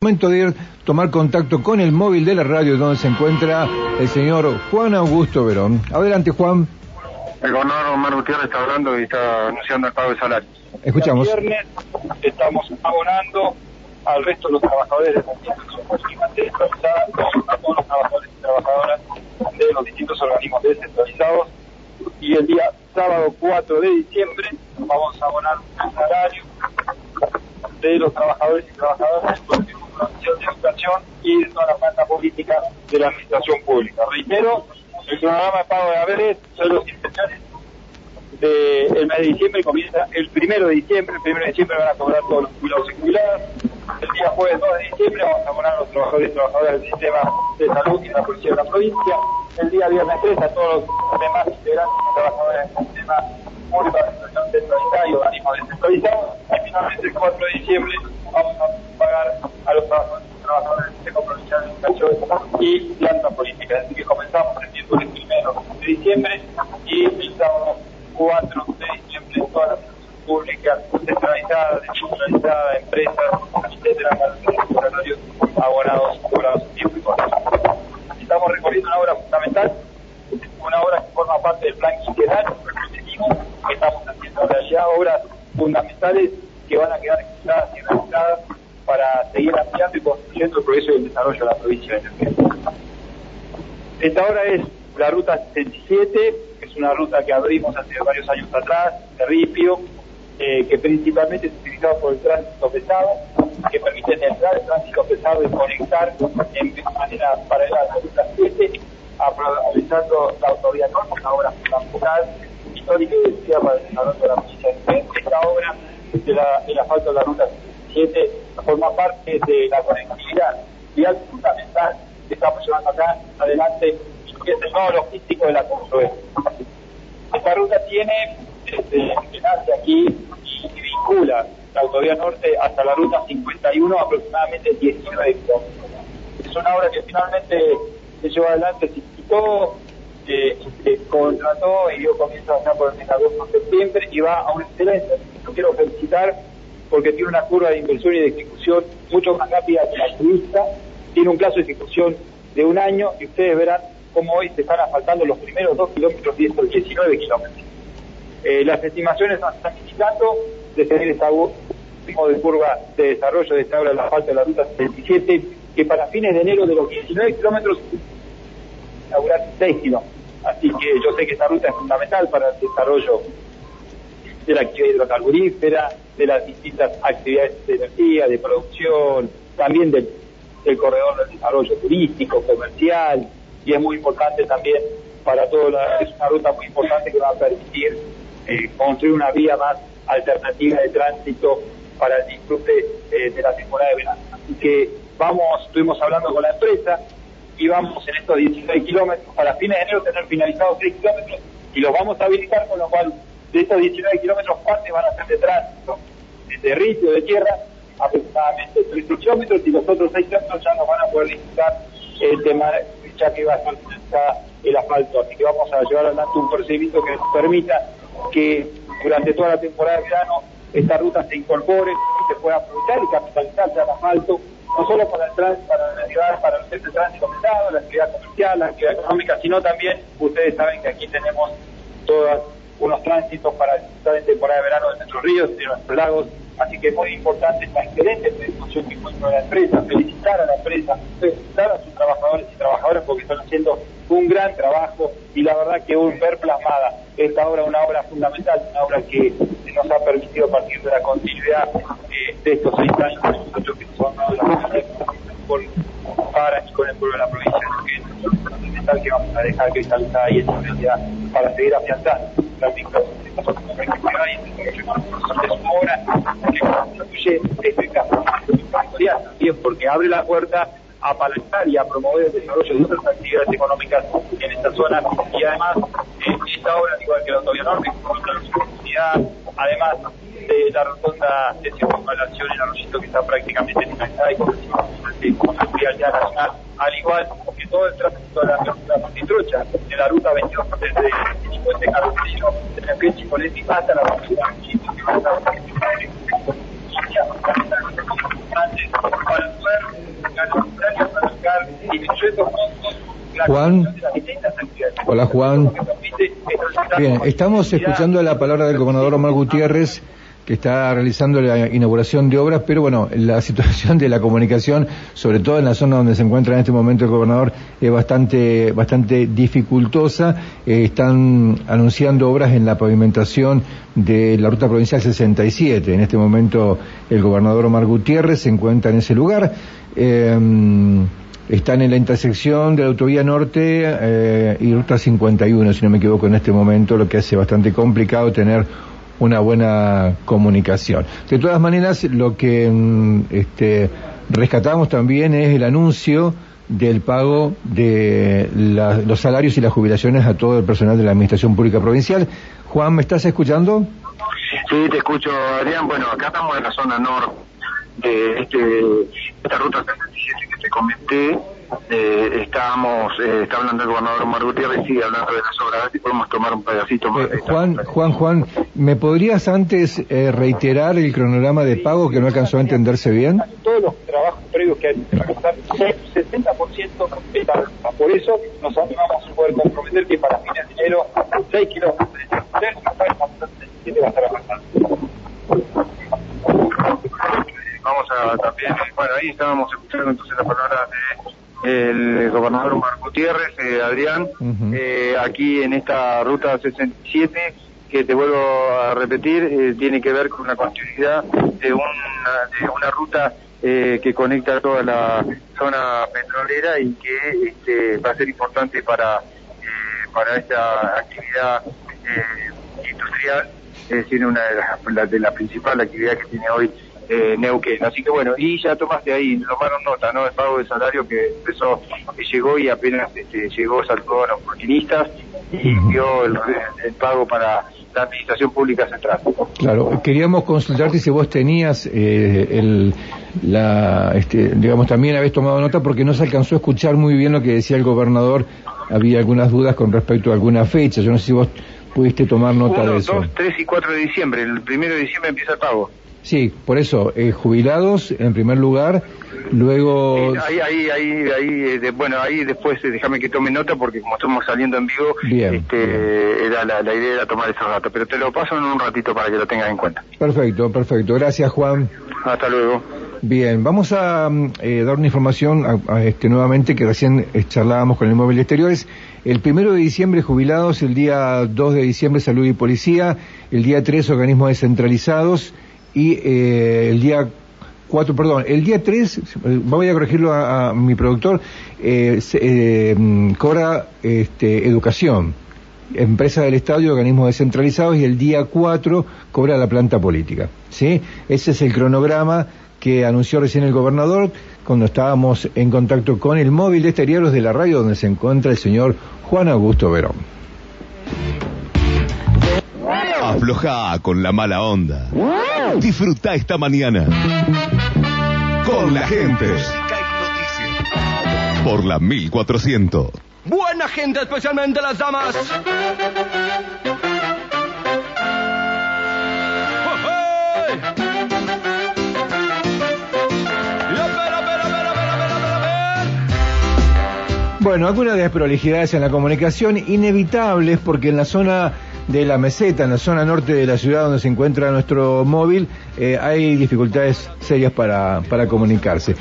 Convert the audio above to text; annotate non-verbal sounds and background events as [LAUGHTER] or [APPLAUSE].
Momento de ir tomar contacto con el móvil de la radio donde se encuentra el señor Juan Augusto Verón. Adelante, Juan. El gobernador Omar Gutiérrez está hablando y está anunciando el pago de salario. Escuchamos. El viernes estamos abonando al resto de los trabajadores de a todos los trabajadores y trabajadoras de los distintos organismos descentralizados. Y el día sábado 4 de diciembre vamos a abonar el salario de los trabajadores y trabajadoras de educación y de toda la planta política de la administración pública. Reitero, el programa de pago de haberes son los intenciones del mes de diciembre, comienza el primero de diciembre, el primero de diciembre van a cobrar todos los jubilados y jubiladas, el día jueves 2 de diciembre vamos a abonar a los trabajadores y trabajadoras del sistema de salud y la policía de la provincia, el día viernes 3 a todos los demás integrantes y trabajadores del sistema público de administración centralizada y organismos descentralizados, y finalmente el 4 de diciembre vamos a pagar a los trabajadores del sistema provincial de educación y planta política, así que comenzamos el miércoles primero de diciembre y el sábado 4 de diciembre toda la administración pública descentralizada, descentralizada, empresas, etcétera, salarios abonados, cobrados tiempo y. Estamos recorriendo una obra fundamental, una obra que forma parte del plan quinquenal, que estamos haciendo realidad obras fundamentales que van a quedar ejecutadas y realizadas para seguir ampliando y construyendo el progreso y desarrollo de la provincia de Neuquén. Esta obra es la ruta 67, es una ruta que abrimos hace varios años atrás, de Ripio, eh, que principalmente es utilizada por el tránsito pesado, que permite entrar el tránsito pesado y conectar en manera paralela a la ruta 7, aprovechando la autoridad norte, una obra fundamental, histórica y decía para el desarrollo de la provincia de. Esta obra de del asfalto de la ruta 67 forma parte de la conectividad vial fundamental que estamos llevando acá adelante que es el nodo logístico de la construcción. Esta ruta tiene desde que nace aquí y, y vincula la autovía norte hasta la ruta 51 aproximadamente 19 kilómetros. Es una obra que finalmente se llevó adelante, se quitó, eh, se contrató y dio comienzo acá por el mes de agosto de septiembre y va a una excelencia. Lo quiero felicitar porque tiene una curva de inversión y de ejecución mucho más rápida que la turista, tiene un plazo de ejecución de un año y ustedes verán cómo hoy se están asfaltando los primeros dos kilómetros y estos 19 kilómetros. Eh, las estimaciones están indicando de tener esta ritmo de curva de desarrollo de esta obra de la falta de la ruta 77, que para fines de enero de los 19 kilómetros inaugurar 6 kilómetros. Así que yo sé que esta ruta es fundamental para el desarrollo de la actividad hidrocarburífera, de las distintas actividades de energía, de producción, también del, corredor del desarrollo turístico, comercial, y es muy importante también para todo, la, es una ruta muy importante que va a permitir eh, construir una vía más alternativa de tránsito para el disfrute eh, de la temporada de verano. Así que vamos, estuvimos hablando con la empresa y vamos en estos 16 kilómetros, para fines de enero tener finalizados 6 kilómetros y los vamos a habilitar, con lo cual de estos 19 kilómetros, parte van a ser de tránsito, de ritio, de tierra, aproximadamente 13 kilómetros y los otros 6 kilómetros ya nos van a poder disfrutar el tema, ya que va a ser el asfalto. Así que vamos a llevar adelante un procedimiento que nos permita que durante toda la temporada de verano esta ruta se incorpore y se pueda aprovechar y capitalizarse al asfalto, no solo para el tránsito, para la ciudad, para el centro de tránsito pesado, la actividad comercial, la actividad económica, sino también, ustedes saben que aquí tenemos todos unos tránsitos para disfrutar en temporada de verano de nuestros ríos, de nuestros lagos, así que es muy importante esta excelente predisposición que encuentra la empresa, felicitar a la empresa, felicitar a sus trabajadores y trabajadoras porque están haciendo un gran trabajo y la verdad que un ver plasmada. Esta obra, una obra fundamental, una obra que nos ha permitido partir de la continuidad eh, de estos seis años de nosotros que son con para y con el pueblo de la provincia que es fundamental que vamos a dejar cristalizada ahí esta realidad para seguir afianzando la vinculación de nosotros con la actividad y el desarrollo es una obra que constituye territorial también porque abre la puerta a apalancar y a promover el desarrollo de otras actividades económicas en esta zona. Y además eh, esta obra, igual que la autovía norte, la comunidad, además de la rotonda de circunvalación el arroyito que está prácticamente finalizada y con al igual que todo el tránsito de la ruta Montitrocha, de la ruta 22 desde Juan. Hola Juan. Bien, estamos escuchando la palabra del gobernador Omar Gutiérrez que está realizando la inauguración de obras, pero bueno, la [LAUGHS] situación de la comunicación, sobre todo en la zona donde se encuentra en este momento el gobernador, es bastante, bastante dificultosa. Eh, están anunciando obras en la pavimentación de la ruta provincial 67. En este momento el gobernador Omar Gutiérrez se encuentra en ese lugar. Eh, están en la intersección de la autovía norte eh, y ruta 51, si no me equivoco, en este momento, lo que hace bastante complicado tener una buena comunicación. De todas maneras, lo que mm, este, rescatamos también es el anuncio del pago de la- los salarios y las jubilaciones a todo el personal de la Administración Pública Provincial. Juan, ¿me estás escuchando? Sí, te escucho, Adrián. Bueno, acá estamos en la zona norte de este, esta ruta 77 que te comenté. Eh, estábamos, eh, está hablando el gobernador Omar Gutiérrez, sigue hablando de las obras, si podemos tomar un pedacito más. Eh, de Juan. Juan, Juan, ¿me podrías antes eh, reiterar el cronograma de pago que no alcanzó a entenderse bien? todos los trabajos previos que hay que realizar, 60% está Por eso nos vamos a poder comprometer que para fines de enero 6 kilómetros de y va a estar. Vamos a también, bueno, ahí estábamos escuchando entonces la palabra del gobernador Omar Gutiérrez, eh, Adrián, eh, aquí en esta ruta 67, que te vuelvo a repetir, eh, tiene que ver con la continuidad de una, de una ruta eh, que conecta toda la zona petrolera y que este, va a ser importante para, eh, para esta actividad eh, industrial. Es decir, una de las la, de la principal actividad que tiene hoy eh, Neuquén. Así que bueno, y ya tomaste ahí, tomaron nota, ¿no? El pago de salario que empezó, que llegó y apenas este, llegó, saltó a los maquinistas y dio el, el pago para la administración pública central. Claro, queríamos consultarte si vos tenías eh, el, la, este, digamos, también habéis tomado nota porque no se alcanzó a escuchar muy bien lo que decía el gobernador. Había algunas dudas con respecto a alguna fecha. Yo no sé si vos pudiste tomar nota Uno, de eso. dos, tres y cuatro de diciembre. El primero de diciembre empieza el pago. Sí, por eso, eh, jubilados en primer lugar, luego... Eh, ahí, ahí, ahí, ahí, eh, de- bueno, ahí después eh, déjame que tome nota porque como estamos saliendo en vivo, Bien, este, era la, la idea era tomar esos datos, pero te lo paso en un ratito para que lo tengas en cuenta. Perfecto, perfecto. Gracias, Juan. Hasta luego. Bien, vamos a mm, eh, dar una información a- a este, nuevamente que recién charlábamos con el móvil exteriores. El primero de diciembre jubilados, el día 2 de diciembre salud y policía, el día 3 organismos descentralizados y eh, el día 4, perdón, el día 3, eh, voy a corregirlo a, mi productor, eh, se- eh, cobra este, educación, empresa del Estado y organismos descentralizados y el día 4 cobra la planta política. ¿sí? Ese es el cronograma que anunció recién el gobernador cuando estábamos en contacto con el móvil de exteriores de la radio donde se encuentra el señor Juan Augusto Verón. Afloja con la mala onda. Disfruta esta mañana. Con la gente. Por la 1400. Buena gente, especialmente las damas. Bueno, algunas desprolijidades en la comunicación inevitables porque en la zona de la meseta, en la zona norte de la ciudad donde se encuentra nuestro móvil, eh, hay dificultades serias para, para comunicarse.